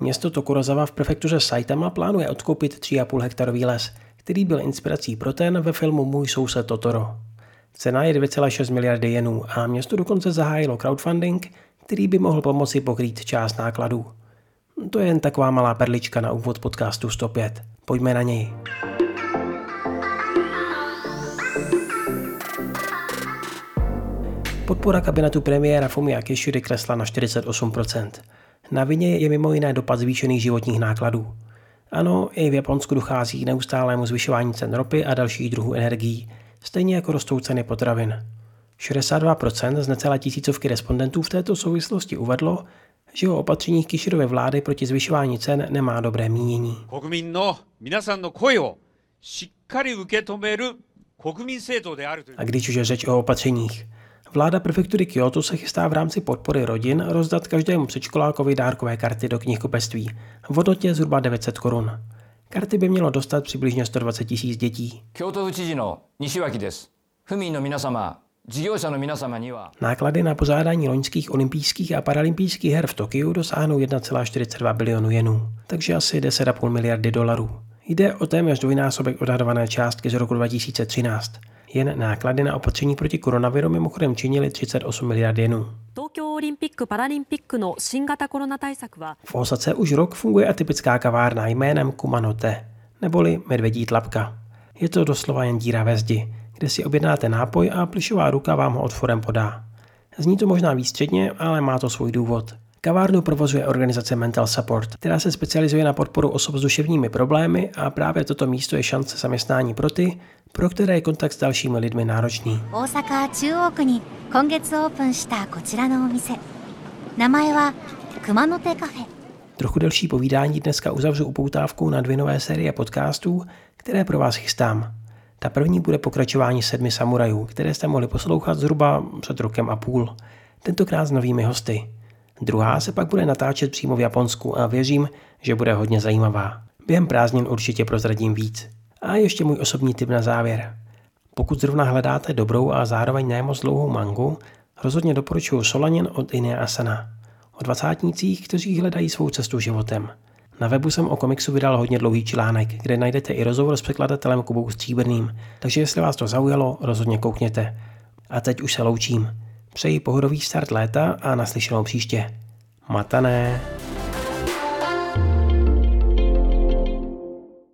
Město Tokurozawa v prefektuře Saitama plánuje odkoupit 3,5 hektarový les, který byl inspirací pro ten ve filmu Můj soused Totoro. Cena je 2,6 miliardy jenů a město dokonce zahájilo crowdfunding, který by mohl pomoci pokrýt část nákladů. To je jen taková malá perlička na úvod podcastu 105. Pojďme na něj. Podpora kabinetu premiéra Fumia Kishida kresla na 48%. Na vině je mimo jiné dopad zvýšených životních nákladů. Ano, i v Japonsku dochází k neustálému zvyšování cen ropy a dalších druhů energií, stejně jako rostou ceny potravin. 62% z necelé tisícovky respondentů v této souvislosti uvedlo, že o opatřeních Kishirovy vlády proti zvyšování cen nemá dobré mínění. A když už je řeč o opatřeních, Vláda prefektury Kyoto se chystá v rámci podpory rodin rozdat každému předškolákovi dárkové karty do knihkupectví v hodnotě zhruba 900 korun. Karty by mělo dostat přibližně 120 tisíc dětí. Náklady na pozádání loňských olympijských a paralympijských her v Tokiu dosáhnou 1,42 bilionu jenů, takže asi 10,5 miliardy dolarů. Jde o téměř dvojnásobek odhadované částky z roku 2013. Jen náklady na opatření proti koronaviru mimochodem činily 38 miliard jenů. V Osace už rok funguje atypická kavárna jménem Kumanote, neboli medvědí tlapka. Je to doslova jen díra ve zdi, kde si objednáte nápoj a plišová ruka vám ho otvorem podá. Zní to možná výstředně, ale má to svůj důvod. Kavárnu provozuje organizace Mental Support, která se specializuje na podporu osob s duševními problémy a právě toto místo je šance zaměstnání pro ty, pro které je kontakt s dalšími lidmi náročný. Trochu delší povídání dneska uzavřu upoutávkou na dvě nové série podcastů, které pro vás chystám. Ta první bude pokračování sedmi samurajů, které jste mohli poslouchat zhruba před rokem a půl. Tentokrát s novými hosty. Druhá se pak bude natáčet přímo v Japonsku a věřím, že bude hodně zajímavá. Během prázdnin určitě prozradím víc. A ještě můj osobní tip na závěr. Pokud zrovna hledáte dobrou a zároveň nemoc dlouhou mangu, rozhodně doporučuji Solanin od Ine Asana. O dvacátnících, kteří hledají svou cestu životem. Na webu jsem o komiksu vydal hodně dlouhý článek, kde najdete i rozhovor s překladatelem Kubou Stříbrným, takže jestli vás to zaujalo, rozhodně koukněte. A teď už se loučím. Přeji pohodový start léta a naslyšenou příště. Matané.